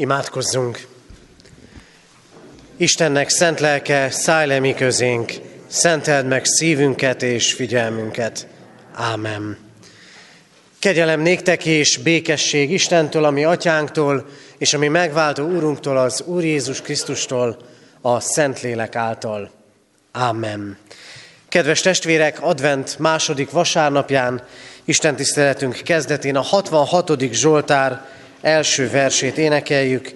Imádkozzunk! Istennek szent lelke, szállj le mi közénk, szenteld meg szívünket és figyelmünket. Ámen. Kegyelem néktek és békesség Istentől, ami atyánktól, és ami megváltó Úrunktól, az Úr Jézus Krisztustól, a Szentlélek által. Ámen. Kedves testvérek, advent második vasárnapján, Isten tiszteletünk kezdetén a 66. Zsoltár első versét énekeljük.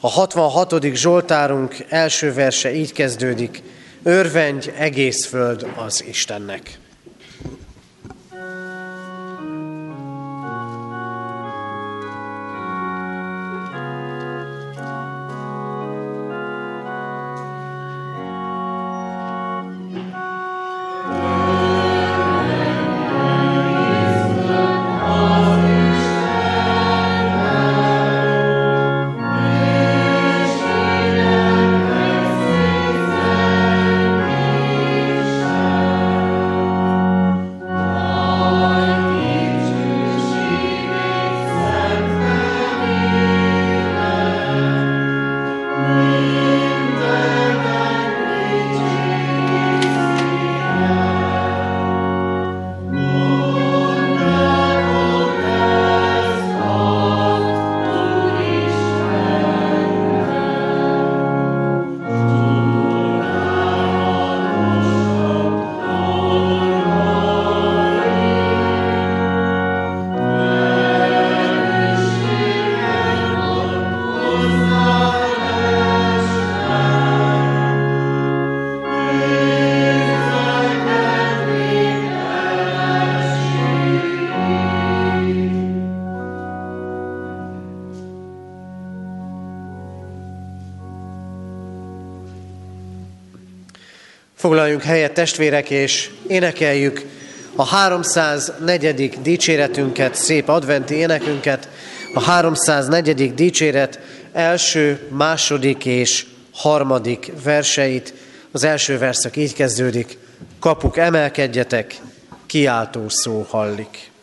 A 66. Zsoltárunk első verse így kezdődik. Örvendj egész föld az Istennek. Foglaljunk helyet testvérek, és énekeljük a 304. dicséretünket, szép adventi énekünket, a 304. dicséret első, második és harmadik verseit. Az első verszak így kezdődik. Kapuk emelkedjetek, kiáltó szó hallik.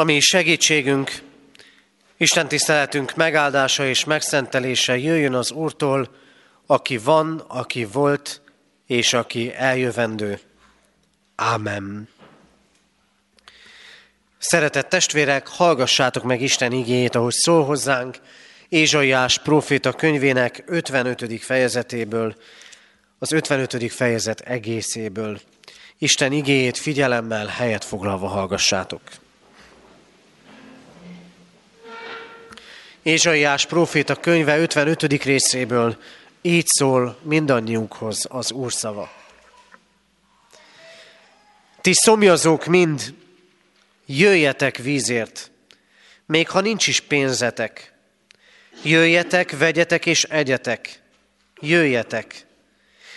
Ami segítségünk, Isten tiszteletünk megáldása és megszentelése jöjjön az Úrtól, aki van, aki volt, és aki eljövendő. Ámen. Szeretett testvérek, hallgassátok meg Isten igéjét, ahogy szól hozzánk, Ézsaiás proféta könyvének 55. fejezetéből, az 55. fejezet egészéből. Isten igéjét figyelemmel helyet foglalva hallgassátok. Ézsaiás proféta könyve 55. részéből így szól mindannyiunkhoz az Úr szava. Ti szomjazók mind, jöjjetek vízért, még ha nincs is pénzetek. Jöjjetek, vegyetek és egyetek. Jöjjetek.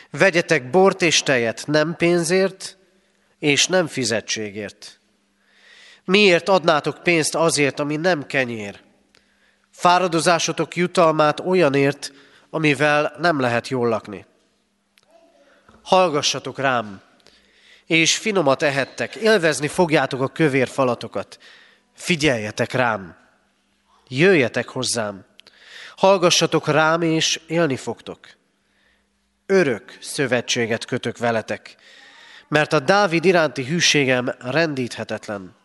Vegyetek bort és tejet, nem pénzért, és nem fizetségért. Miért adnátok pénzt azért, ami nem kenyér? Fáradozásotok jutalmát olyanért, amivel nem lehet jól lakni. Hallgassatok rám, és finomat ehettek, élvezni fogjátok a kövér falatokat. Figyeljetek rám, jöjjetek hozzám, hallgassatok rám, és élni fogtok. Örök szövetséget kötök veletek, mert a Dávid iránti hűségem rendíthetetlen.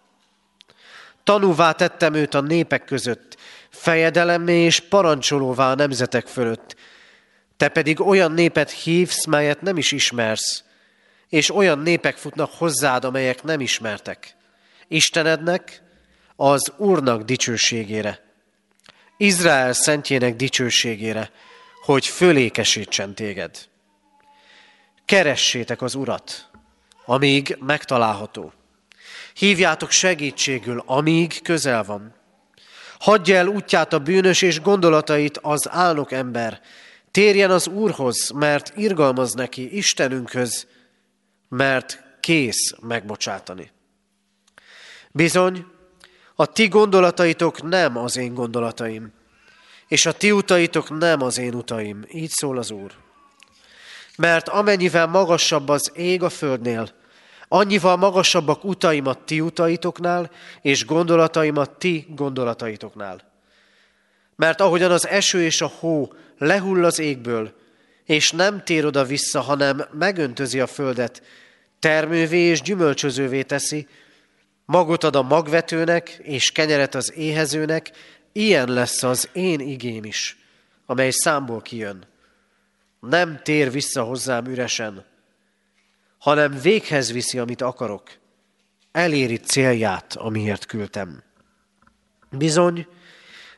Tanúvá tettem őt a népek között, fejedelemmé és parancsolóvá a nemzetek fölött. Te pedig olyan népet hívsz, melyet nem is ismersz, és olyan népek futnak hozzád, amelyek nem ismertek. Istenednek, az Úrnak dicsőségére, Izrael szentjének dicsőségére, hogy fölékesítsen téged. Keressétek az Urat, amíg megtalálható. Hívjátok segítségül, amíg közel van. Hagyja el útját a bűnös és gondolatait az álnok ember. Térjen az Úrhoz, mert irgalmaz neki, Istenünkhöz, mert kész megbocsátani. Bizony, a ti gondolataitok nem az én gondolataim, és a ti utaitok nem az én utaim, így szól az Úr. Mert amennyivel magasabb az ég a földnél, annyival magasabbak utaim a ti utaitoknál, és gondolataim a ti gondolataitoknál. Mert ahogyan az eső és a hó lehull az égből, és nem tér oda vissza, hanem megöntözi a földet, termővé és gyümölcsözővé teszi, magot ad a magvetőnek, és kenyeret az éhezőnek, ilyen lesz az én igém is, amely számból kijön. Nem tér vissza hozzám üresen, hanem véghez viszi, amit akarok. Eléri célját, amiért küldtem. Bizony,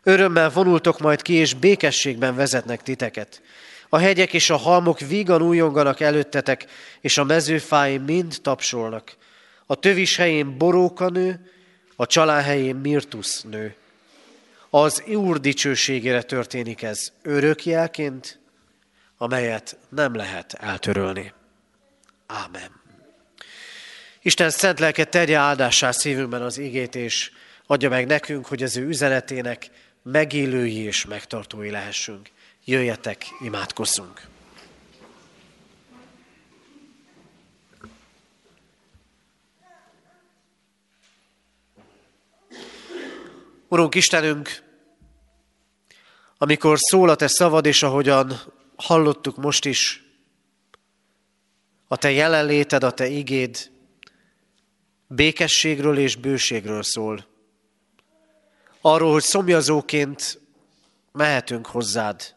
örömmel vonultok majd ki, és békességben vezetnek titeket. A hegyek és a halmok vígan újonganak előttetek, és a mezőfái mind tapsolnak. A tövis helyén boróka nő, a csalán helyén mirtusz nő. Az Úr dicsőségére történik ez örök jelként, amelyet nem lehet eltörölni. Ámen. Isten szent lelke tegye áldásá szívünkben az igét, és adja meg nekünk, hogy az ő üzenetének megélői és megtartói lehessünk. Jöjjetek, imádkozzunk! Urunk Istenünk, amikor szól a Te szavad, és ahogyan hallottuk most is, a Te jelenléted, a Te igéd békességről és bőségről szól. Arról, hogy szomjazóként mehetünk hozzád,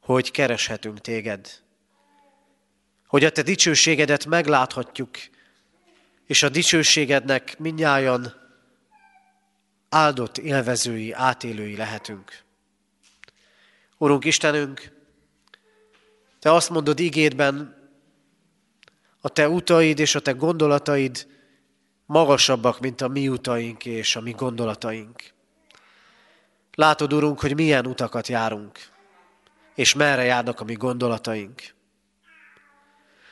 hogy kereshetünk téged, hogy a te dicsőségedet megláthatjuk, és a dicsőségednek minnyájan áldott élvezői, átélői lehetünk. Urunk Istenünk, Te azt mondod ígédben, a Te utaid és a Te gondolataid magasabbak, mint a mi utaink és a mi gondolataink. Látod, Urunk, hogy milyen utakat járunk, és merre járnak a mi gondolataink.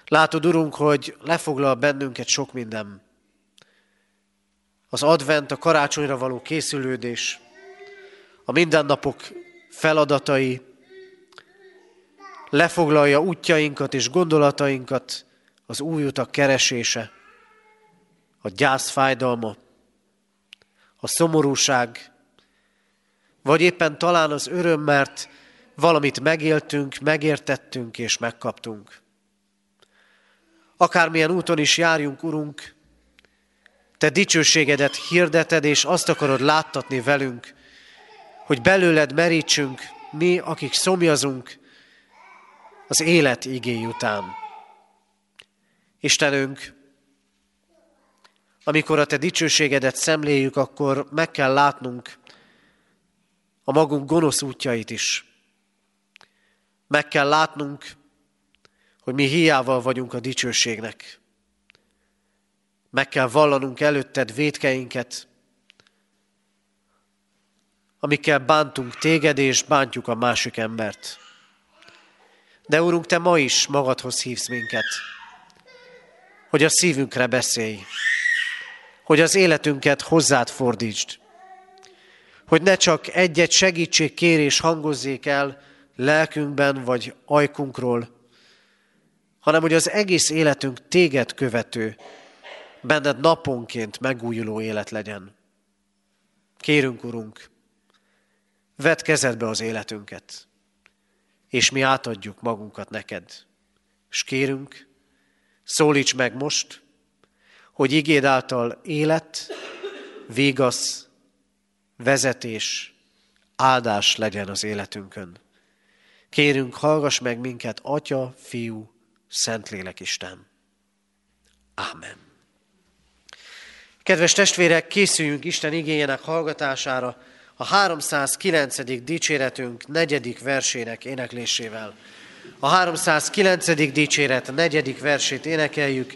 Látod, Urunk, hogy lefoglal bennünket sok minden. Az advent, a karácsonyra való készülődés, a mindennapok feladatai, lefoglalja útjainkat és gondolatainkat, az új utak keresése, a gyász fájdalma, a szomorúság, vagy éppen talán az öröm, mert valamit megéltünk, megértettünk és megkaptunk. Akármilyen úton is járjunk, Urunk, Te dicsőségedet hirdeted, és azt akarod láttatni velünk, hogy belőled merítsünk, mi, akik szomjazunk, az élet igény után. Istenünk, amikor a Te dicsőségedet szemléljük, akkor meg kell látnunk a magunk gonosz útjait is. Meg kell látnunk, hogy mi hiával vagyunk a dicsőségnek. Meg kell vallanunk előtted védkeinket, amikkel bántunk téged, és bántjuk a másik embert. De Urunk, Te ma is magadhoz hívsz minket, hogy a szívünkre beszélj, hogy az életünket hozzád fordítsd, hogy ne csak egy-egy segítségkérés hangozzék el lelkünkben vagy ajkunkról, hanem hogy az egész életünk téged követő, benned naponként megújuló élet legyen. Kérünk, Urunk, vedd kezedbe az életünket, és mi átadjuk magunkat neked. És kérünk, szólíts meg most, hogy igéd által élet, végasz, vezetés, áldás legyen az életünkön. Kérünk, hallgass meg minket, Atya, Fiú, Szentlélek Isten. Ámen. Kedves testvérek, készüljünk Isten igényének hallgatására a 309. dicséretünk negyedik versének éneklésével. A 309. dicséret negyedik versét énekeljük,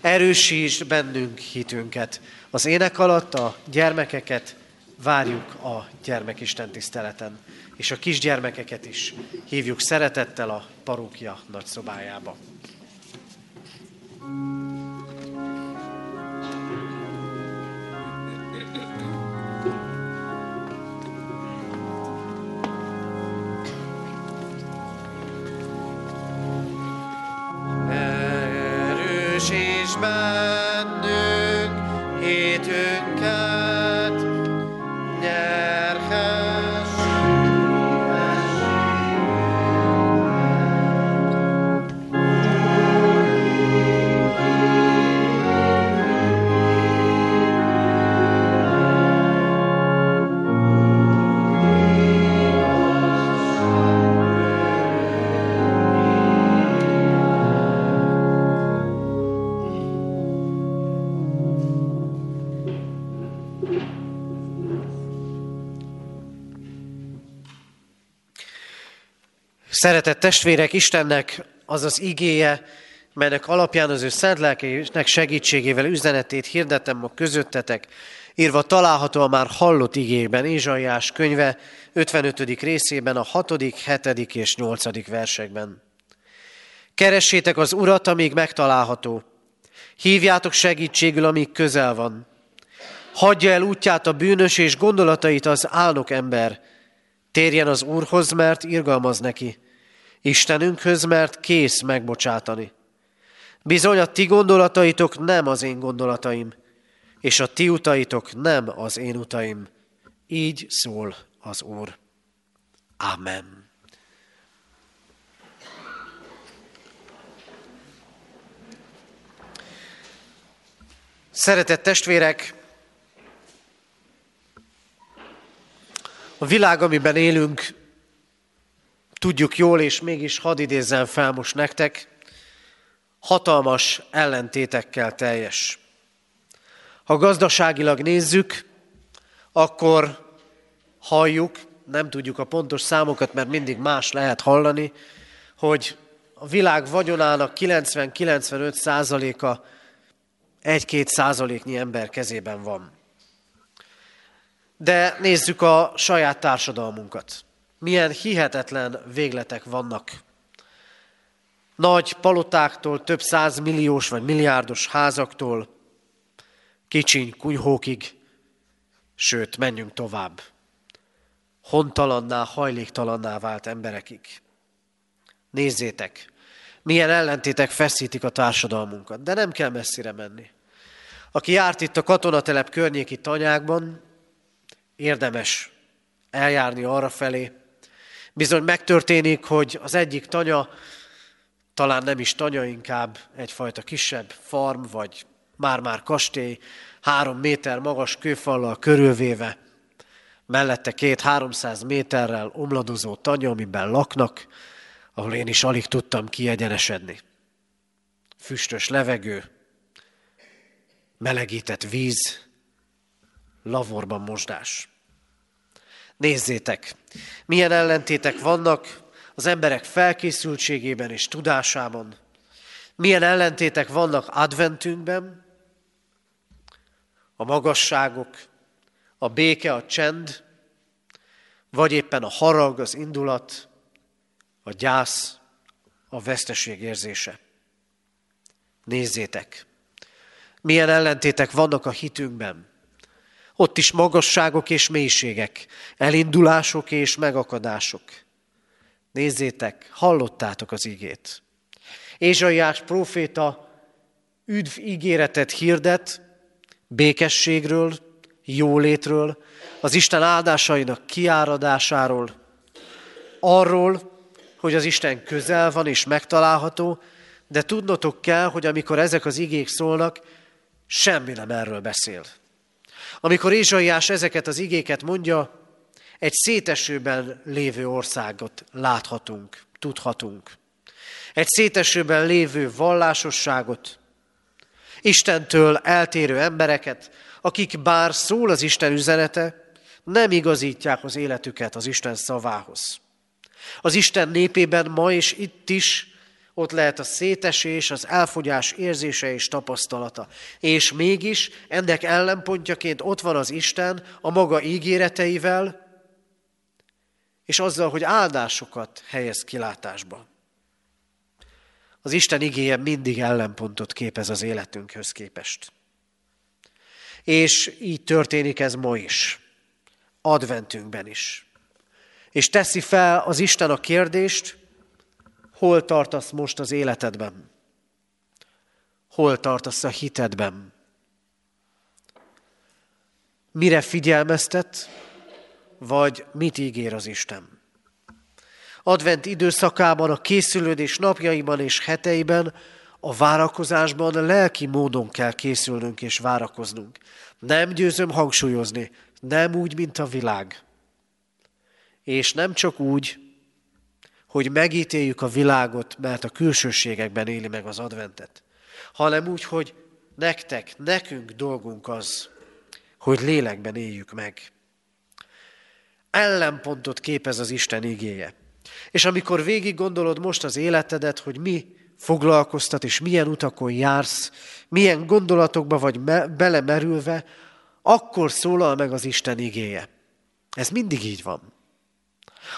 erősítsd bennünk hitünket. Az ének alatt a gyermekeket várjuk a gyermekisten tiszteleten, és a kisgyermekeket is hívjuk szeretettel a parókja nagyszobájába. Erősíts bennünk hitünket, Szeretett testvérek, Istennek az az igéje, melynek alapján az ő szent lelkének segítségével üzenetét hirdetem ma közöttetek, írva található a már hallott igében, Ézsaiás könyve 55. részében, a 6., 7. és 8. versekben. Keressétek az Urat, amíg megtalálható. Hívjátok segítségül, amíg közel van. Hagyja el útját a bűnös és gondolatait az álnok ember. Térjen az Úrhoz, mert irgalmaz neki. Istenünkhöz, mert kész megbocsátani. Bizony a ti gondolataitok nem az én gondolataim, és a ti utaitok nem az én utaim. Így szól az Úr. Amen. Szeretett testvérek, a világ, amiben élünk, tudjuk jól, és mégis hadd idézzem fel most nektek, hatalmas ellentétekkel teljes. Ha gazdaságilag nézzük, akkor halljuk, nem tudjuk a pontos számokat, mert mindig más lehet hallani, hogy a világ vagyonának 90-95 százaléka 1-2 százaléknyi ember kezében van. De nézzük a saját társadalmunkat milyen hihetetlen végletek vannak. Nagy palotáktól, több milliós vagy milliárdos házaktól, kicsiny kunyhókig, sőt, menjünk tovább. Hontalanná, hajléktalanná vált emberekig. Nézzétek, milyen ellentétek feszítik a társadalmunkat, de nem kell messzire menni. Aki járt itt a katonatelep környéki tanyákban, érdemes eljárni arra felé. Bizony megtörténik, hogy az egyik tanya, talán nem is tanya, inkább egyfajta kisebb farm, vagy már-már kastély, három méter magas kőfallal körülvéve, mellette két háromszáz méterrel omladozó tanya, amiben laknak, ahol én is alig tudtam kiegyenesedni. Füstös levegő, melegített víz, lavorban mosdás. Nézzétek, milyen ellentétek vannak az emberek felkészültségében és tudásában, milyen ellentétek vannak adventünkben, a magasságok, a béke, a csend, vagy éppen a harag, az indulat, a gyász, a veszteség érzése. Nézzétek, milyen ellentétek vannak a hitünkben. Ott is magasságok és mélységek, elindulások és megakadások. Nézzétek, hallottátok az igét. Ézsaiás próféta üdv ígéretet hirdet békességről, jólétről, az Isten áldásainak kiáradásáról, arról, hogy az Isten közel van és megtalálható, de tudnotok kell, hogy amikor ezek az igék szólnak, semmi nem erről beszél. Amikor Ézsaiás ezeket az igéket mondja, egy szétesőben lévő országot láthatunk, tudhatunk. Egy szétesőben lévő vallásosságot, Istentől eltérő embereket, akik bár szól az Isten üzenete, nem igazítják az életüket az Isten szavához. Az Isten népében ma és itt is ott lehet a szétesés, az elfogyás érzése és tapasztalata. És mégis ennek ellenpontjaként ott van az Isten a maga ígéreteivel, és azzal, hogy áldásokat helyez kilátásba. Az Isten igéje mindig ellenpontot képez az életünkhöz képest. És így történik ez ma is, adventünkben is. És teszi fel az Isten a kérdést, hol tartasz most az életedben? Hol tartasz a hitedben? Mire figyelmeztet, vagy mit ígér az Isten? Advent időszakában, a készülődés napjaiban és heteiben, a várakozásban lelki módon kell készülnünk és várakoznunk. Nem győzöm hangsúlyozni, nem úgy, mint a világ. És nem csak úgy, hogy megítéljük a világot, mert a külsőségekben éli meg az adventet, hanem úgy, hogy nektek, nekünk dolgunk az, hogy lélekben éljük meg. Ellenpontot képez az Isten igéje. És amikor végig gondolod most az életedet, hogy mi foglalkoztat, és milyen utakon jársz, milyen gondolatokba vagy me- belemerülve, akkor szólal meg az Isten igéje. Ez mindig így van.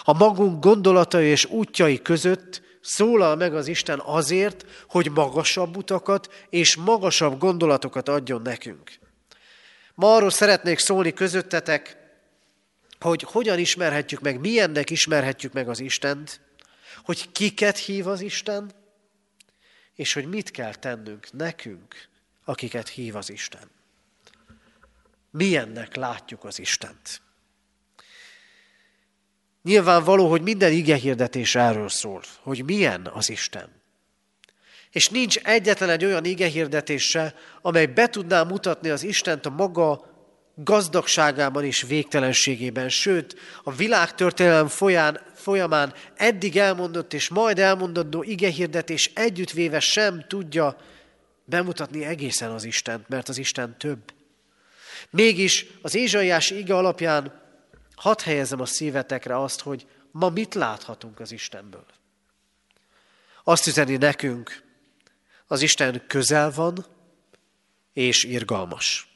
A magunk gondolatai és útjai között szólal meg az Isten azért, hogy magasabb utakat és magasabb gondolatokat adjon nekünk. Ma arról szeretnék szólni közöttetek, hogy hogyan ismerhetjük meg, milyennek ismerhetjük meg az Istent, hogy kiket hív az Isten, és hogy mit kell tennünk nekünk, akiket hív az Isten. Milyennek látjuk az Istent. Nyilvánvaló, hogy minden igehirdetés erről szól, hogy milyen az Isten. És nincs egyetlen egy olyan igehirdetés se, amely be tudná mutatni az Istent a maga gazdagságában és végtelenségében, sőt, a világtörténelem folyán, folyamán eddig elmondott és majd elmondandó igehirdetés együttvéve sem tudja bemutatni egészen az Istent, mert az Isten több. Mégis az Ézsaiás ige alapján hadd helyezem a szívetekre azt, hogy ma mit láthatunk az Istenből. Azt üzeni nekünk, az Isten közel van és irgalmas.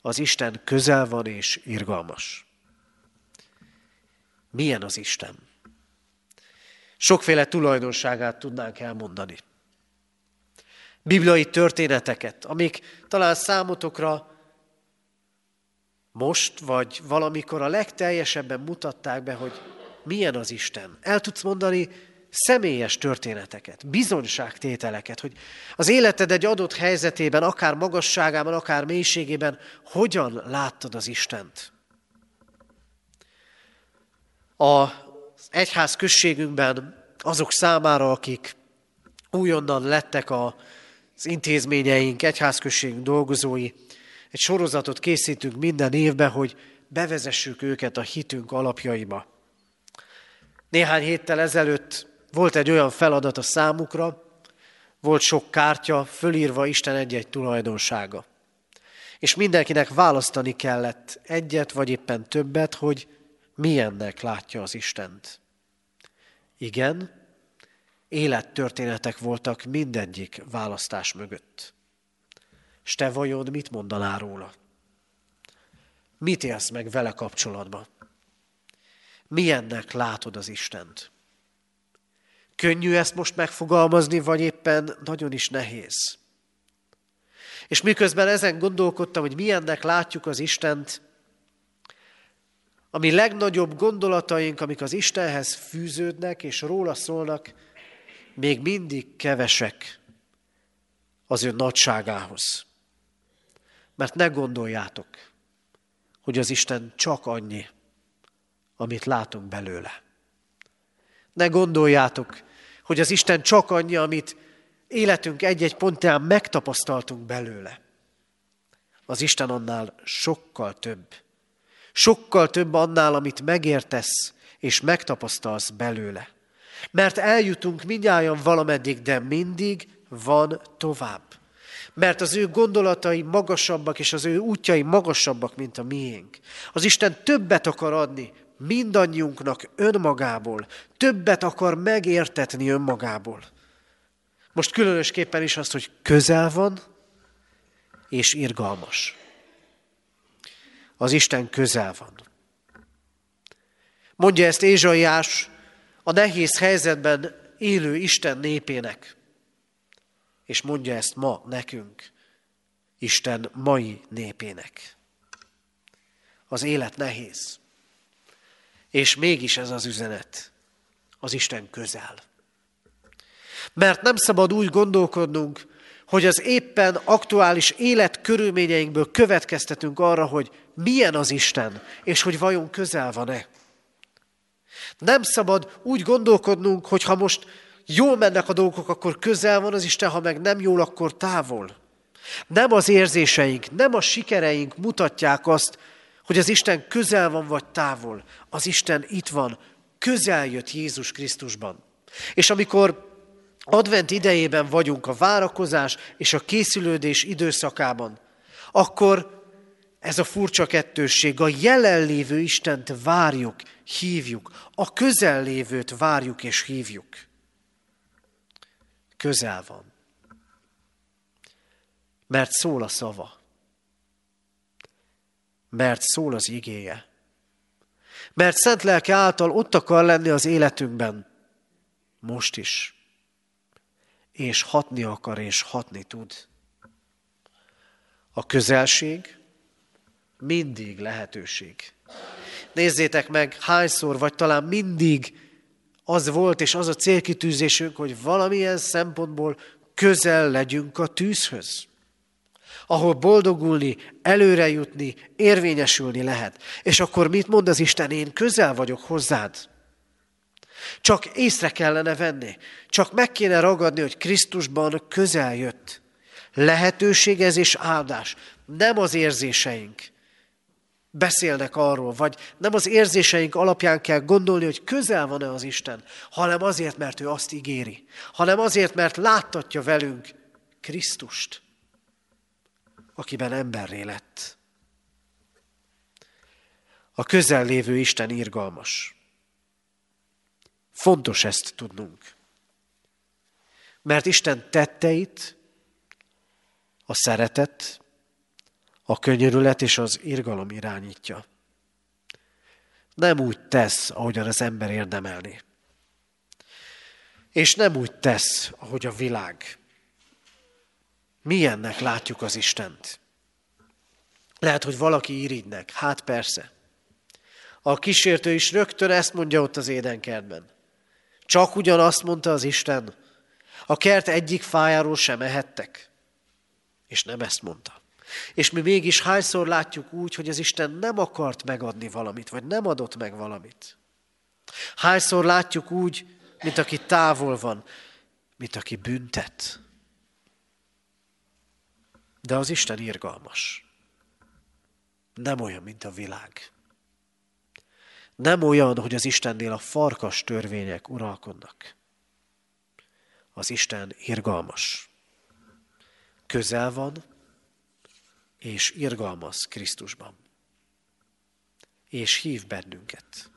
Az Isten közel van és irgalmas. Milyen az Isten? Sokféle tulajdonságát tudnánk elmondani. Bibliai történeteket, amik talán számotokra most, vagy valamikor a legteljesebben mutatták be, hogy milyen az Isten. El tudsz mondani személyes történeteket, bizonyságtételeket, hogy az életed egy adott helyzetében, akár magasságában, akár mélységében, hogyan láttad az Istent. Az egyház községünkben azok számára, akik újonnan lettek az intézményeink, egyházközségünk dolgozói, egy sorozatot készítünk minden évben, hogy bevezessük őket a hitünk alapjaiba. Néhány héttel ezelőtt volt egy olyan feladat a számukra, volt sok kártya, fölírva Isten egy-egy tulajdonsága. És mindenkinek választani kellett egyet, vagy éppen többet, hogy milyennek látja az Istent. Igen, élettörténetek voltak mindegyik választás mögött. És te vajon mit mondanál róla? Mit élsz meg vele kapcsolatban? Milyennek látod az Istent? Könnyű ezt most megfogalmazni, vagy éppen nagyon is nehéz? És miközben ezen gondolkodtam, hogy milyennek látjuk az Istent, ami legnagyobb gondolataink, amik az Istenhez fűződnek és róla szólnak, még mindig kevesek az ő nagyságához. Mert ne gondoljátok, hogy az Isten csak annyi, amit látunk belőle. Ne gondoljátok, hogy az Isten csak annyi, amit életünk egy-egy pontján megtapasztaltunk belőle. Az Isten annál sokkal több. Sokkal több annál, amit megértesz és megtapasztalsz belőle. Mert eljutunk mindjárt valameddig, de mindig van tovább. Mert az ő gondolatai magasabbak, és az ő útjai magasabbak, mint a miénk. Az Isten többet akar adni mindannyiunknak önmagából, többet akar megértetni önmagából. Most különösképpen is azt, hogy közel van, és irgalmas. Az Isten közel van. Mondja ezt Ézsaiás a nehéz helyzetben élő Isten népének. És mondja ezt ma nekünk, Isten mai népének. Az élet nehéz. És mégis ez az üzenet, az Isten közel. Mert nem szabad úgy gondolkodnunk, hogy az éppen aktuális életkörülményeinkből következtetünk arra, hogy milyen az Isten, és hogy vajon közel van-e. Nem szabad úgy gondolkodnunk, hogy ha most jól mennek a dolgok, akkor közel van az Isten, ha meg nem jól, akkor távol. Nem az érzéseink, nem a sikereink mutatják azt, hogy az Isten közel van vagy távol. Az Isten itt van, közel jött Jézus Krisztusban. És amikor advent idejében vagyunk a várakozás és a készülődés időszakában, akkor ez a furcsa kettősség, a jelenlévő Istent várjuk, hívjuk, a közellévőt várjuk és hívjuk. Közel van. Mert szól a szava. Mert szól az igéje. Mert szent lelke által ott akar lenni az életünkben. Most is. És hatni akar, és hatni tud. A közelség, mindig lehetőség. Nézzétek meg, hányszor, vagy talán mindig az volt, és az a célkitűzésünk, hogy valamilyen szempontból közel legyünk a tűzhöz, ahol boldogulni, előre jutni, érvényesülni lehet. És akkor mit mond az Isten? Én közel vagyok hozzád. Csak észre kellene venni, csak meg kéne ragadni, hogy Krisztusban közel jött. Lehetőség ez és áldás, nem az érzéseink, beszélnek arról, vagy nem az érzéseink alapján kell gondolni, hogy közel van-e az Isten, hanem azért, mert ő azt ígéri, hanem azért, mert láttatja velünk Krisztust, akiben emberré lett. A közel lévő Isten irgalmas. Fontos ezt tudnunk. Mert Isten tetteit, a szeretet, a könyörület és az irgalom irányítja. Nem úgy tesz, ahogyan az ember érdemelni. És nem úgy tesz, ahogy a világ. Milyennek látjuk az Istent? Lehet, hogy valaki irigynek. Hát persze. A kísértő is rögtön ezt mondja ott az édenkertben. Csak ugyanazt mondta az Isten, a kert egyik fájáról sem ehettek. És nem ezt mondta. És mi mégis hányszor látjuk úgy, hogy az Isten nem akart megadni valamit, vagy nem adott meg valamit. Hányszor látjuk úgy, mint aki távol van, mint aki büntet. De az Isten irgalmas. Nem olyan, mint a világ. Nem olyan, hogy az Istennél a farkas törvények uralkodnak. Az Isten irgalmas. Közel van, és irgalmaz Krisztusban. És hív bennünket.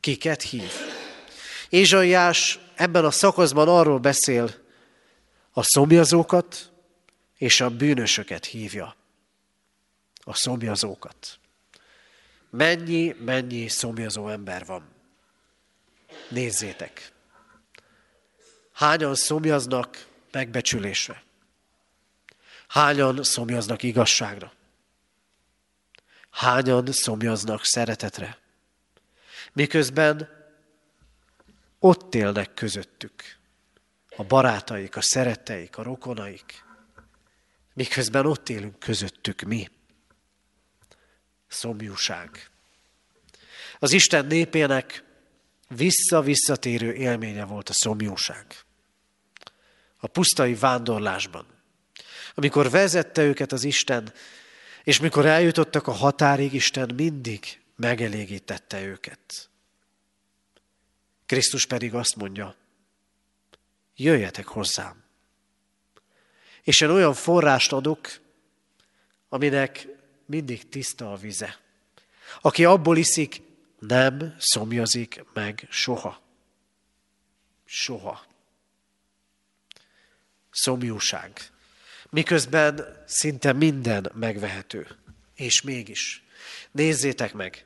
Kiket hív? Ézsaiás ebben a szakaszban arról beszél, a szomjazókat és a bűnösöket hívja. A szomjazókat. Mennyi, mennyi szomjazó ember van. Nézzétek. Hányan szomjaznak megbecsülésre? Hányan szomjaznak igazságra? Hányan szomjaznak szeretetre? Miközben ott élnek közöttük a barátaik, a szeretteik, a rokonaik, miközben ott élünk közöttük mi. Szomjúság. Az Isten népének vissza-visszatérő élménye volt a szomjúság. A pusztai vándorlásban, amikor vezette őket az Isten, és mikor eljutottak a határig, Isten mindig megelégítette őket. Krisztus pedig azt mondja, jöjjetek hozzám. És én olyan forrást adok, aminek mindig tiszta a vize. Aki abból iszik, nem szomjazik meg soha. Soha. Szomjúság. Miközben szinte minden megvehető. És mégis. Nézzétek meg,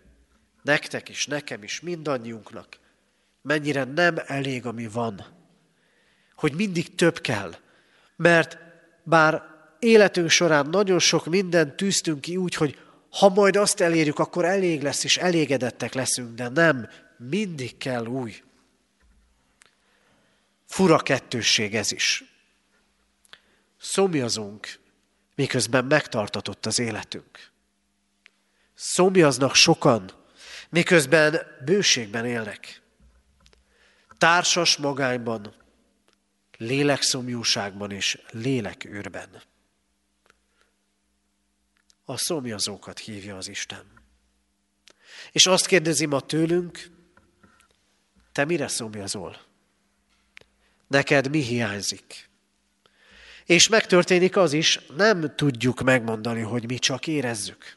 nektek is, nekem is, mindannyiunknak, mennyire nem elég, ami van. Hogy mindig több kell. Mert bár életünk során nagyon sok mindent tűztünk ki úgy, hogy ha majd azt elérjük, akkor elég lesz, és elégedettek leszünk, de nem, mindig kell új. Fura kettősség ez is. Szomjazunk, miközben megtartatott az életünk. Szomjaznak sokan, miközben bőségben élnek. Társas magányban, lélekszomjúságban és lélekőrben. A szomjazókat hívja az Isten. És azt kérdezi ma tőlünk, te mire szomjazol? Neked mi hiányzik? És megtörténik az is, nem tudjuk megmondani, hogy mi csak érezzük.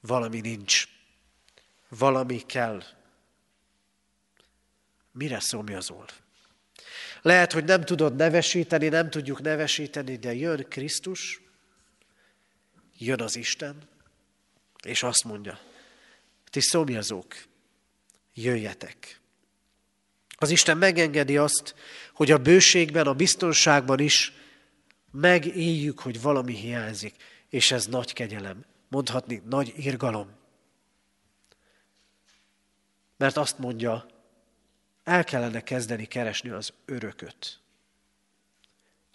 Valami nincs. Valami kell. Mire szomjazol? Lehet, hogy nem tudod nevesíteni, nem tudjuk nevesíteni, de jön Krisztus, jön az Isten, és azt mondja, ti szomjazók, jöjjetek. Az Isten megengedi azt, hogy a bőségben, a biztonságban is megéljük, hogy valami hiányzik, és ez nagy kegyelem, mondhatni nagy irgalom. Mert azt mondja, el kellene kezdeni keresni az örököt.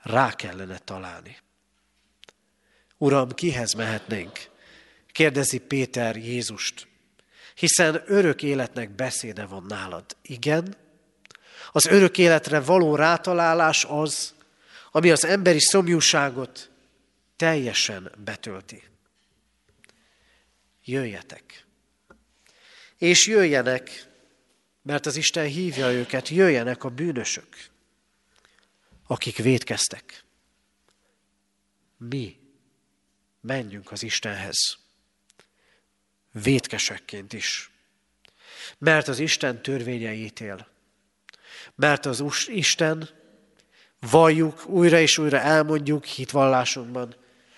Rá kellene találni. Uram, kihez mehetnénk? Kérdezi Péter Jézust. Hiszen örök életnek beszéde van nálad. Igen, az örök életre való rátalálás az, ami az emberi szomjúságot teljesen betölti. Jöjjetek. És jöjjenek mert az Isten hívja őket, jöjjenek a bűnösök, akik védkeztek. Mi menjünk az Istenhez, védkesekként is, mert az Isten törvénye ítél, mert az Isten valljuk, újra és újra elmondjuk hitvallásunkban,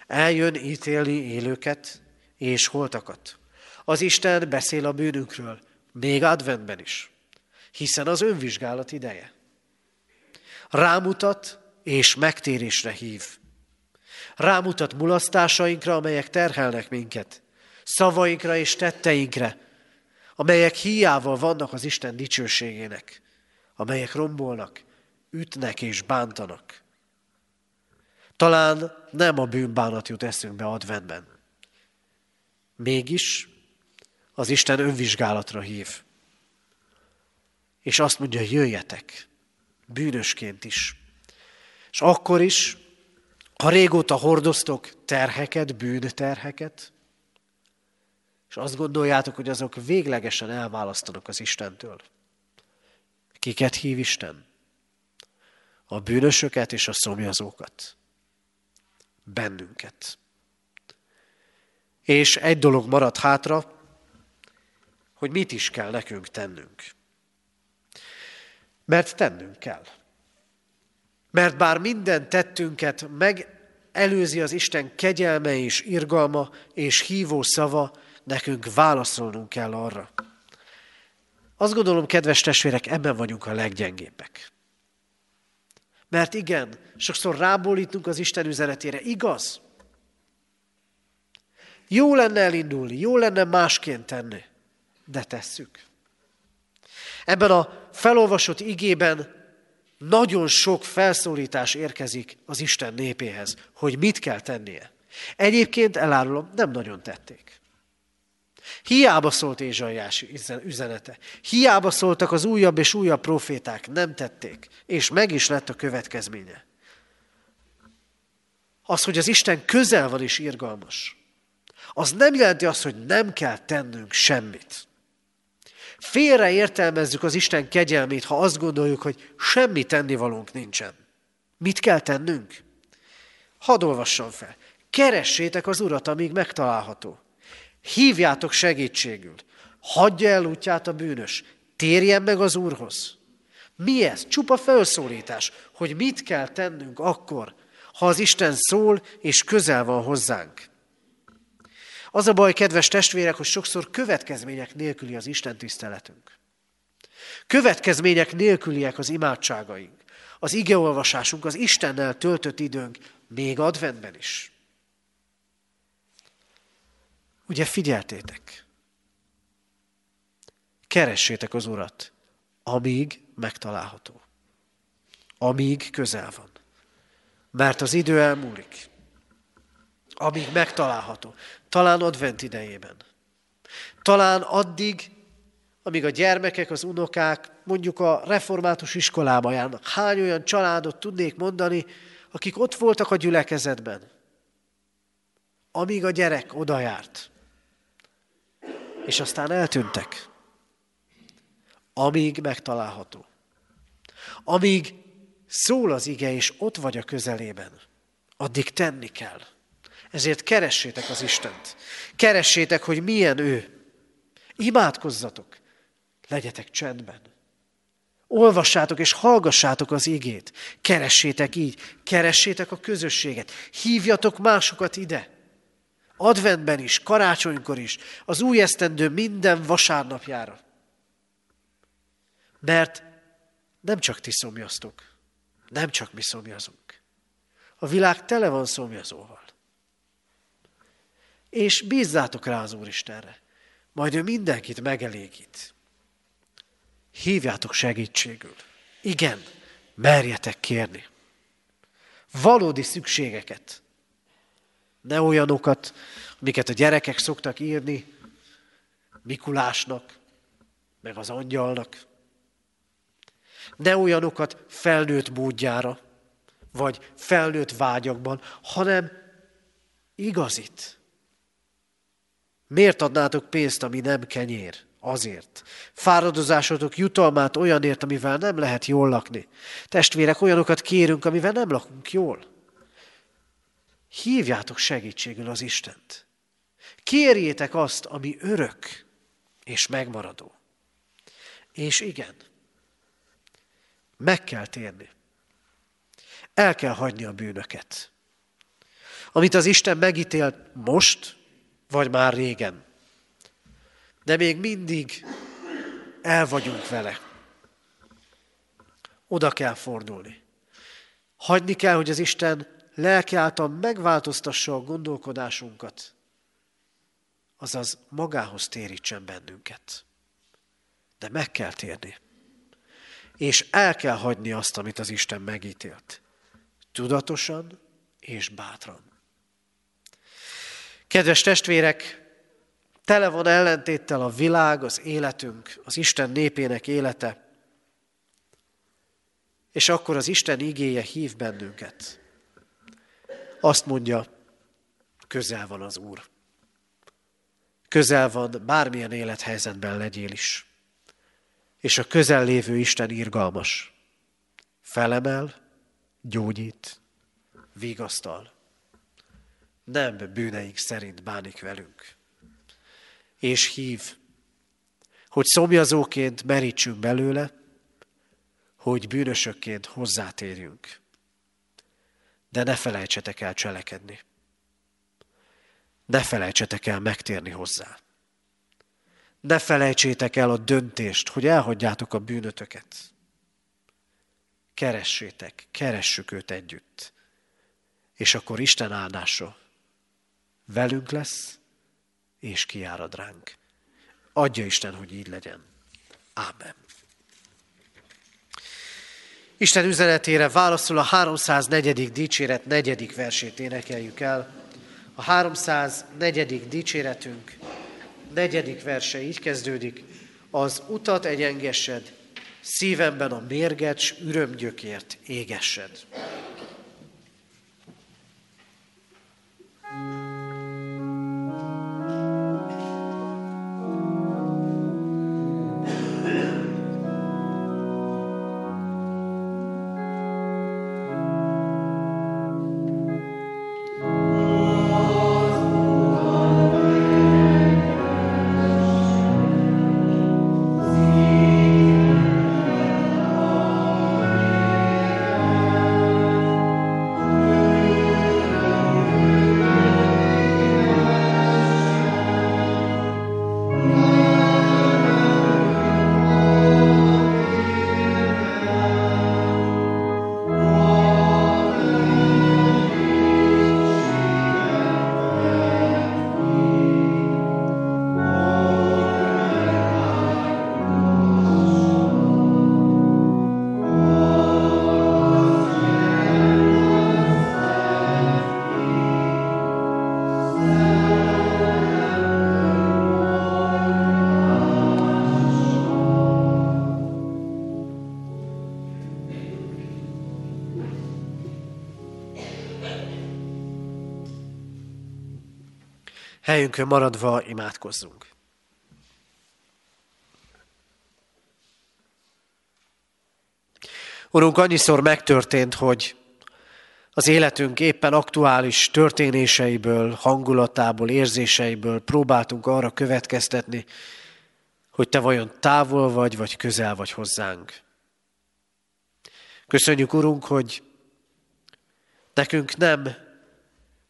eljön ítélni élőket és holtakat. Az Isten beszél a bűnünkről, még adventben is hiszen az önvizsgálat ideje. Rámutat és megtérésre hív. Rámutat mulasztásainkra, amelyek terhelnek minket, szavainkra és tetteinkre, amelyek hiával vannak az Isten dicsőségének. amelyek rombolnak, ütnek és bántanak. Talán nem a bűnbánat jut eszünkbe adventben. Mégis az Isten önvizsgálatra hív. És azt mondja, jöjjetek, bűnösként is. És akkor is, ha régóta hordoztok terheket, bűnterheket, és azt gondoljátok, hogy azok véglegesen elválasztanak az Istentől. Kiket hív Isten? A bűnösöket és a szomjazókat. Bennünket. És egy dolog marad hátra, hogy mit is kell nekünk tennünk. Mert tennünk kell. Mert bár minden tettünket megelőzi az Isten kegyelme és irgalma és hívó szava, nekünk válaszolnunk kell arra. Azt gondolom, kedves testvérek, ebben vagyunk a leggyengébbek. Mert igen, sokszor rábólítunk az Isten üzenetére, igaz? Jó lenne elindulni, jó lenne másként tenni, de tesszük. Ebben a felolvasott igében nagyon sok felszólítás érkezik az Isten népéhez, hogy mit kell tennie. Egyébként elárulom, nem nagyon tették. Hiába szólt Ézsaiás üzenete. Hiába szóltak az újabb és újabb proféták, nem tették. És meg is lett a következménye. Az, hogy az Isten közel van és irgalmas, az nem jelenti azt, hogy nem kell tennünk semmit. Félre értelmezzük az Isten kegyelmét, ha azt gondoljuk, hogy semmi tennivalónk nincsen. Mit kell tennünk? Hadd olvassam fel. Keressétek az Urat, amíg megtalálható. Hívjátok segítségül. Hagyja el útját a bűnös. Térjen meg az Úrhoz. Mi ez? Csupa felszólítás, hogy mit kell tennünk akkor, ha az Isten szól és közel van hozzánk. Az a baj, kedves testvérek, hogy sokszor következmények nélküli az Isten tiszteletünk. Következmények nélküliek az imádságaink, az igeolvasásunk, az Istennel töltött időnk, még adventben is. Ugye figyeltétek? Keressétek az Urat, amíg megtalálható. Amíg közel van. Mert az idő elmúlik. Amíg megtalálható. Talán advent idejében. Talán addig, amíg a gyermekek, az unokák mondjuk a református iskolába járnak. Hány olyan családot tudnék mondani, akik ott voltak a gyülekezetben, amíg a gyerek oda járt és aztán eltűntek. Amíg megtalálható. Amíg szól az ige, és ott vagy a közelében, addig tenni kell. Ezért keressétek az Istent. Keressétek, hogy milyen ő. Imádkozzatok. Legyetek csendben. Olvassátok és hallgassátok az igét. Keressétek így. Keressétek a közösséget. Hívjatok másokat ide. Adventben is, karácsonykor is, az új esztendő minden vasárnapjára. Mert nem csak ti szomjaztok, nem csak mi szomjazunk. A világ tele van szomjazóval. És bízzátok rá az Úristenre, majd ő mindenkit megelégít. Hívjátok segítségül. Igen, merjetek kérni. Valódi szükségeket, ne olyanokat, amiket a gyerekek szoktak írni Mikulásnak, meg az angyalnak. Ne olyanokat felnőtt módjára, vagy felnőtt vágyakban, hanem igazit. Miért adnátok pénzt, ami nem kenyér? Azért. Fáradozásotok jutalmát olyanért, amivel nem lehet jól lakni. Testvérek, olyanokat kérünk, amivel nem lakunk jól. Hívjátok segítségül az Istent. Kérjétek azt, ami örök és megmaradó. És igen, meg kell térni. El kell hagyni a bűnöket. Amit az Isten megítélt most, vagy már régen. De még mindig el vagyunk vele. Oda kell fordulni. Hagyni kell, hogy az Isten lelke által megváltoztassa a gondolkodásunkat, azaz magához térítsen bennünket. De meg kell térni. és el kell hagyni azt, amit az Isten megítélt. Tudatosan és bátran. Kedves testvérek, tele van ellentéttel a világ, az életünk, az Isten népének élete, és akkor az Isten igéje hív bennünket. Azt mondja, közel van az Úr. Közel van, bármilyen élethelyzetben legyél is. És a közel lévő Isten irgalmas. Felemel, gyógyít, vigasztal. Nem bűneink szerint bánik velünk. És hív, hogy szomjazóként merítsünk belőle, hogy bűnösökként hozzátérjünk. De ne felejtsetek el cselekedni. Ne felejtsetek el megtérni hozzá. Ne felejtsétek el a döntést, hogy elhagyjátok a bűnötöket. Keressétek, keressük őt együtt. És akkor Isten áldása velünk lesz, és kiárad ránk. Adja Isten, hogy így legyen. Ámen. Isten üzenetére válaszul a 304. dicséret negyedik versét énekeljük el. A 304. dicséretünk negyedik verse így kezdődik. Az utat egyengessed, szívemben a mérgecs ürömgyökért égessed. Helyünkön maradva imádkozzunk. Urunk, annyiszor megtörtént, hogy az életünk éppen aktuális történéseiből, hangulatából, érzéseiből próbáltunk arra következtetni, hogy Te vajon távol vagy, vagy közel vagy hozzánk. Köszönjük, Urunk, hogy nekünk nem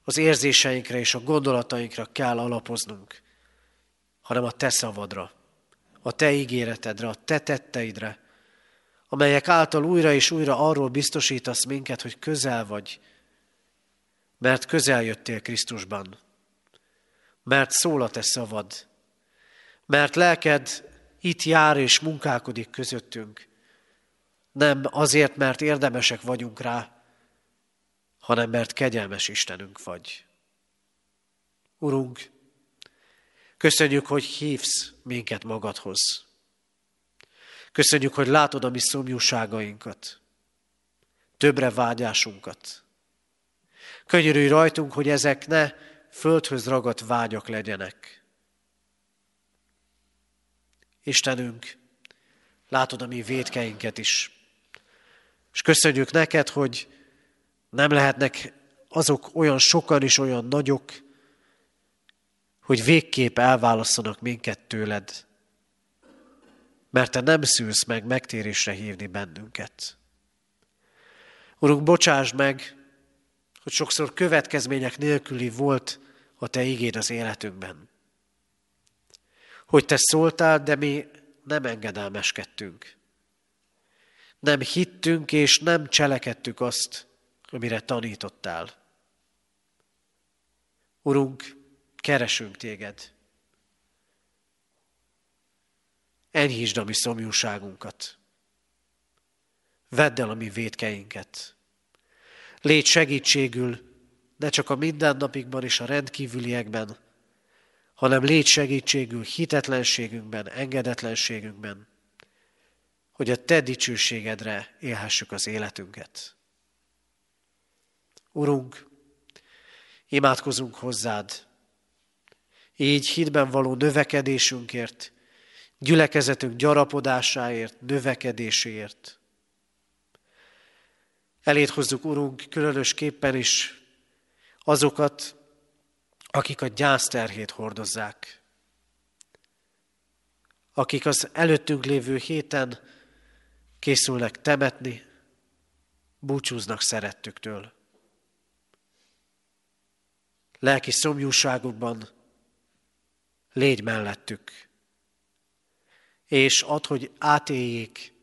az érzéseinkre és a gondolatainkra kell alapoznunk, hanem a te szavadra, a te ígéretedre, a te tetteidre, amelyek által újra és újra arról biztosítasz minket, hogy közel vagy, mert közel jöttél Krisztusban, mert szól a te szavad, mert lelked itt jár és munkálkodik közöttünk, nem azért, mert érdemesek vagyunk rá, hanem mert kegyelmes Istenünk vagy. Urunk, köszönjük, hogy hívsz minket magadhoz. Köszönjük, hogy látod a mi szomjúságainkat, többre vágyásunkat. Könyörülj rajtunk, hogy ezek ne földhöz ragadt vágyak legyenek. Istenünk, látod a mi védkeinket is. És köszönjük neked, hogy nem lehetnek azok olyan sokan is olyan nagyok, hogy végképp elválasszanak minket tőled, mert te nem szűlsz meg megtérésre hívni bennünket. Urunk, bocsáss meg, hogy sokszor következmények nélküli volt a Te igéd az életünkben. Hogy Te szóltál, de mi nem engedelmeskedtünk. Nem hittünk és nem cselekedtük azt, amire tanítottál. Urunk, keresünk téged. Enyhítsd a mi szomjúságunkat. vedd el a mi védkeinket. Légy segítségül, ne csak a mindennapikban és a rendkívüliekben, hanem légy segítségül hitetlenségünkben, engedetlenségünkben, hogy a Te dicsőségedre élhessük az életünket. Urunk, imádkozunk hozzád, így hitben való növekedésünkért, gyülekezetünk gyarapodásáért, növekedéséért. Elét hozzuk, Urunk, különösképpen is azokat, akik a gyászterhét hordozzák, akik az előttünk lévő héten készülnek temetni, búcsúznak szerettüktől. Lelki szomjúságukban légy mellettük, és add, hogy átéljék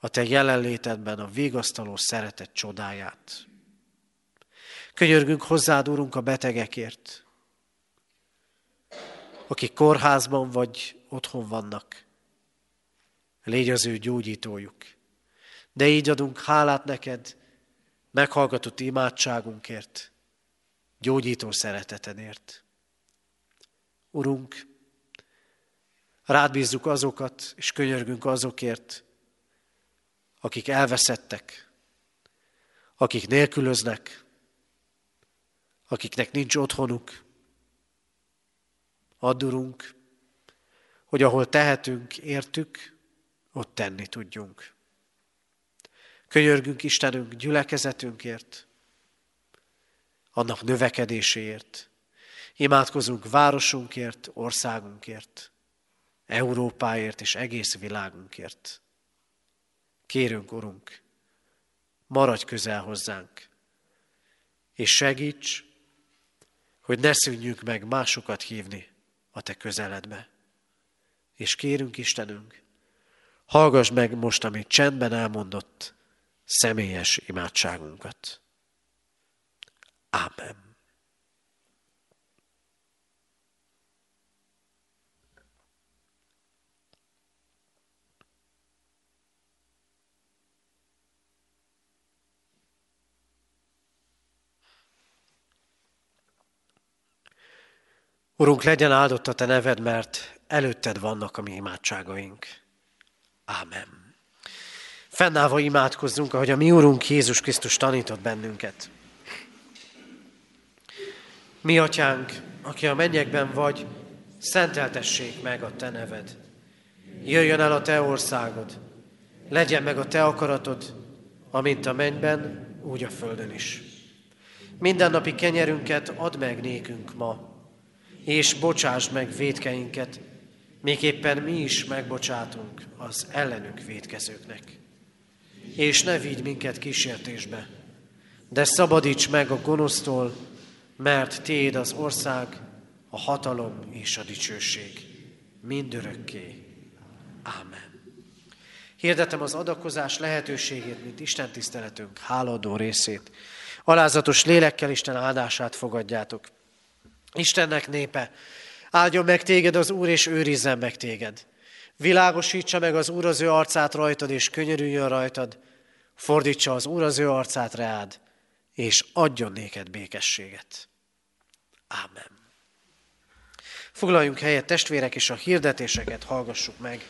a Te jelenlétedben a végasztaló szeretet csodáját. Könyörgünk hozzád, Urunk, a betegekért, akik kórházban vagy otthon vannak. Légy az ő gyógyítójuk. De így adunk hálát neked, meghallgatott imádságunkért, gyógyító szeretetedért. Urunk, rád bízzuk azokat, és könyörgünk azokért, akik elveszettek, akik nélkülöznek, akiknek nincs otthonuk. Addurunk, hogy ahol tehetünk, értük, ott tenni tudjunk. Könyörgünk Istenünk gyülekezetünkért, annak növekedéséért. Imádkozunk városunkért, országunkért, Európáért és egész világunkért. Kérünk, Urunk, maradj közel hozzánk, és segíts, hogy ne szűnjünk meg másokat hívni a Te közeledbe. És kérünk, Istenünk, hallgass meg most, amit csendben elmondott, személyes imádságunkat. Amen. Urunk, legyen áldott a Te neved, mert előtted vannak a mi imádságaink. Ámen. Fennállva imádkozzunk, ahogy a mi Urunk Jézus Krisztus tanított bennünket. Mi, Atyánk, aki a mennyekben vagy, szenteltessék meg a Te neved. Jöjjön el a Te országod, legyen meg a Te akaratod, amint a mennyben, úgy a földön is. Mindennapi kenyerünket add meg nékünk ma, és bocsásd meg védkeinket, éppen mi is megbocsátunk az ellenünk védkezőknek. És ne vigy minket kísértésbe, de szabadíts meg a gonosztól, mert Téd az ország, a hatalom és a dicsőség mindörökké. Ámen. Hirdetem az adakozás lehetőségét, mint Isten tiszteletünk háladó részét. Alázatos lélekkel Isten áldását fogadjátok. Istennek népe, áldjon meg téged az Úr, és őrizzen meg téged. Világosítsa meg az Úr az ő arcát rajtad, és könyörüljön rajtad. Fordítsa az Úr az ő arcát reád, és adjon néked békességet. Ámen. Foglaljunk helyet, testvérek, és a hirdetéseket hallgassuk meg.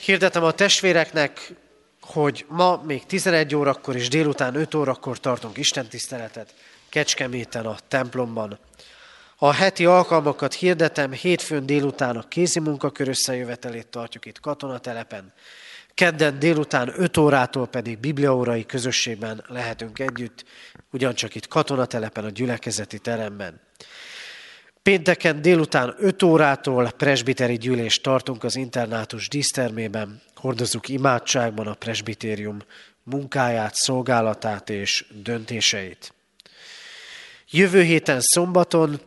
Hirdetem a testvéreknek, hogy ma még 11 órakor és délután 5 órakor tartunk istentiszteletet Kecskeméten a templomban. A heti alkalmakat hirdetem, hétfőn délután a kézi munkakör összejövetelét tartjuk itt katonatelepen. Kedden délután 5 órától pedig bibliaórai közösségben lehetünk együtt, ugyancsak itt katonatelepen, a gyülekezeti teremben. Pénteken délután 5 órától presbiteri gyűlést tartunk az internátus dísztermében. Hordozzuk imádságban a presbitérium munkáját, szolgálatát és döntéseit. Jövő héten szombaton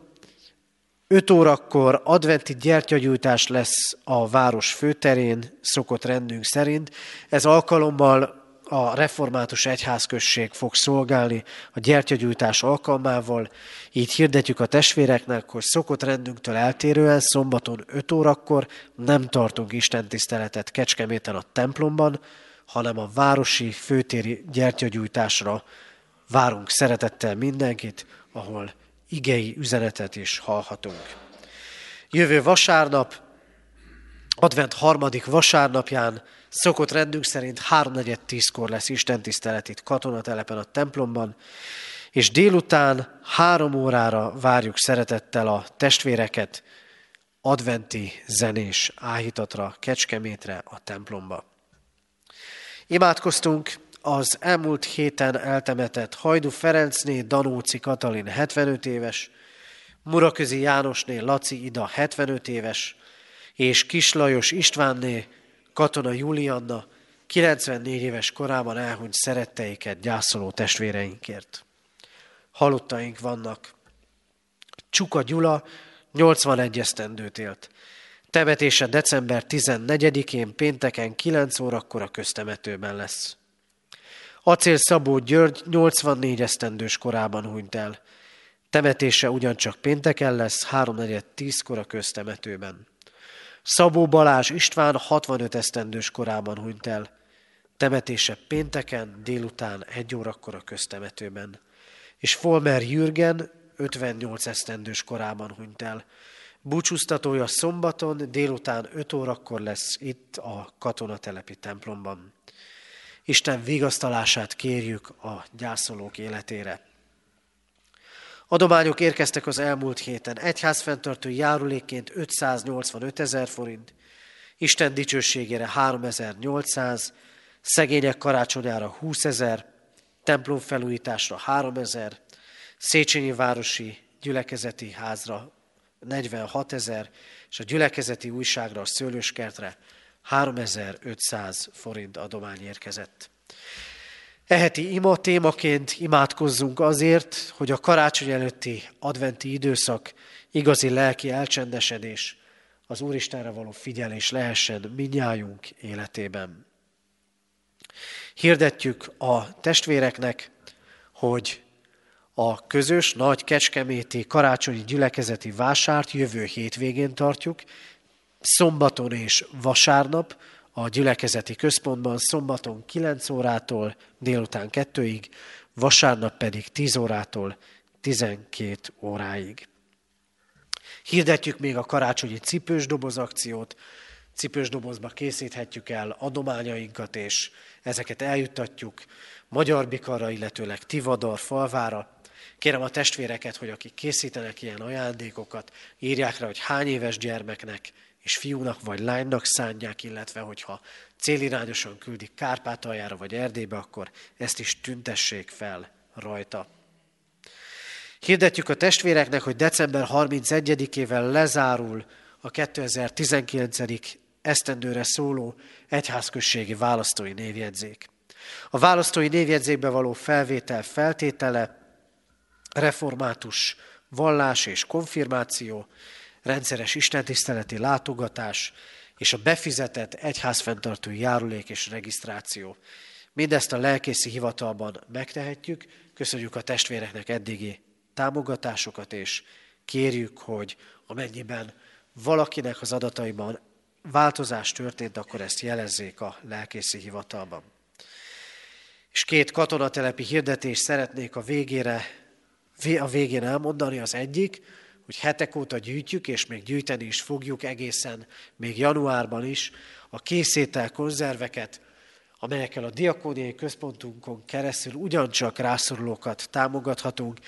5 órakor adventi gyertyagyújtás lesz a város főterén, szokott rendünk szerint. Ez alkalommal a református egyházközség fog szolgálni a gyertyagyújtás alkalmával. Így hirdetjük a testvéreknek, hogy szokott rendünktől eltérően szombaton 5 órakor nem tartunk istentiszteletet Kecskeméten a templomban, hanem a városi főtéri gyertyagyújtásra várunk szeretettel mindenkit, ahol igei üzenetet is hallhatunk. Jövő vasárnap, advent harmadik vasárnapján szokott rendünk szerint háromnegyed tízkor lesz istentisztelet itt katonatelepen a templomban, és délután három órára várjuk szeretettel a testvéreket adventi zenés áhítatra Kecskemétre a templomba. Imádkoztunk az elmúlt héten eltemetett Hajdu Ferencné Danóci Katalin 75 éves, Muraközi Jánosné Laci Ida 75 éves, és Kislajos Istvánné Katona Julianna 94 éves korában elhunyt szeretteiket gyászoló testvéreinkért. Halottaink vannak. Csuka Gyula 81 esztendőt élt. Temetése december 14-én pénteken 9 órakor a köztemetőben lesz. Acél Szabó György 84 esztendős korában hunyt el. Temetése ugyancsak pénteken lesz, 3.4.10-kor a köztemetőben. Szabó Balázs István 65 esztendős korában hunyt el. Temetése pénteken, délután egy órakor a köztemetőben. És Folmer Jürgen 58 esztendős korában hunyt el. Búcsúztatója szombaton délután 5 órakor lesz itt a katonatelepi templomban. Isten vigasztalását kérjük a gyászolók életére. Adományok érkeztek az elmúlt héten. Egyházfenntartó járulékként 585 ezer forint, Isten dicsőségére 3800, szegények karácsonyára 20 ezer, templom felújításra 3 ezer, Széchenyi Városi Gyülekezeti Házra 46 ezer, és a gyülekezeti újságra, a szőlőskertre 3500 forint adomány érkezett. Eheti ima témaként imádkozzunk azért, hogy a karácsony előtti adventi időszak igazi lelki elcsendesedés, az Úristenre való figyelés lehessen minnyájunk életében. Hirdetjük a testvéreknek, hogy a közös nagy kecskeméti karácsonyi gyülekezeti vásárt jövő hétvégén tartjuk, szombaton és vasárnap, a gyülekezeti központban szombaton 9 órától délután 2-ig, vasárnap pedig 10 órától 12 óráig. Hirdetjük még a karácsonyi cipős doboz akciót, cipős dobozba készíthetjük el adományainkat, és ezeket eljuttatjuk Magyar Bikarra, illetőleg Tivadar falvára. Kérem a testvéreket, hogy akik készítenek ilyen ajándékokat, írják rá, hogy hány éves gyermeknek, és fiúnak vagy lánynak szánják, illetve hogyha célirányosan küldik Kárpátaljára vagy Erdélybe, akkor ezt is tüntessék fel rajta. Hirdetjük a testvéreknek, hogy december 31-ével lezárul a 2019. esztendőre szóló egyházközségi választói névjegyzék. A választói névjegyzékbe való felvétel feltétele református vallás és konfirmáció, rendszeres istentiszteleti látogatás és a befizetett egyházfenntartói járulék és regisztráció. Mindezt a lelkészi hivatalban megtehetjük, köszönjük a testvéreknek eddigi támogatásokat, és kérjük, hogy amennyiben valakinek az adataiban változás történt, akkor ezt jelezzék a lelkészi hivatalban. És két katonatelepi hirdetést szeretnék a végére, a végén elmondani. Az egyik, hogy hetek óta gyűjtjük, és még gyűjteni is fogjuk egészen még januárban is a készétel konzerveket, amelyekkel a diakóniai központunkon keresztül ugyancsak rászorulókat támogathatunk.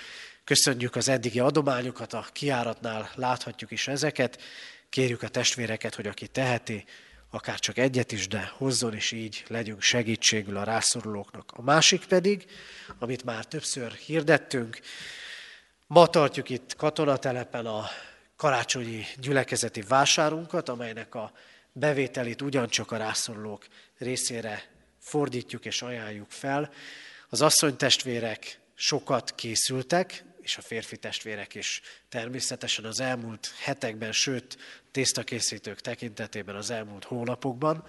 Köszönjük az eddigi adományokat, a kiáratnál láthatjuk is ezeket. Kérjük a testvéreket, hogy aki teheti, akár csak egyet is, de hozzon, és így legyünk segítségül a rászorulóknak. A másik pedig, amit már többször hirdettünk, Ma tartjuk itt katonatelepen a karácsonyi gyülekezeti vásárunkat, amelynek a bevételét ugyancsak a rászorulók részére fordítjuk és ajánljuk fel. Az asszonytestvérek sokat készültek, és a férfi testvérek is természetesen az elmúlt hetekben, sőt tésztakészítők tekintetében az elmúlt hónapokban.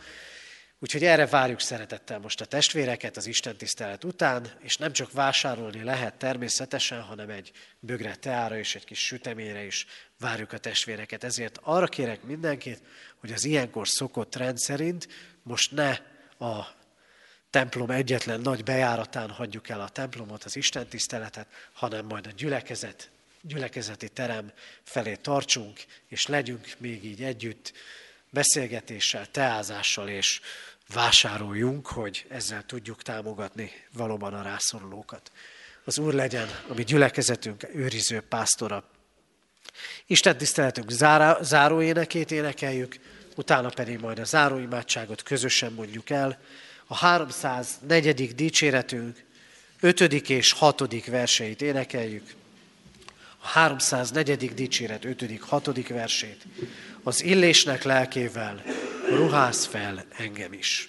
Úgyhogy erre várjuk szeretettel most a testvéreket az Isten tisztelet után, és nem csak vásárolni lehet természetesen, hanem egy bögre teára és egy kis sütemére is várjuk a testvéreket. Ezért arra kérek mindenkit, hogy az ilyenkor szokott rend szerint most ne a templom egyetlen nagy bejáratán hagyjuk el a templomot, az Isten tiszteletet, hanem majd a gyülekezet, gyülekezeti terem felé tartsunk, és legyünk még így együtt beszélgetéssel, teázással és vásároljunk, hogy ezzel tudjuk támogatni valóban a rászorulókat. Az Úr legyen, ami gyülekezetünk őriző pásztora. Isten tiszteletünk záró, énekeljük, utána pedig majd a záróimádságot közösen mondjuk el. A 304. dicséretünk 5. és 6. verseit énekeljük. A 304. dicséret 5. 6. versét. Az illésnek lelkével ruház fel engem is.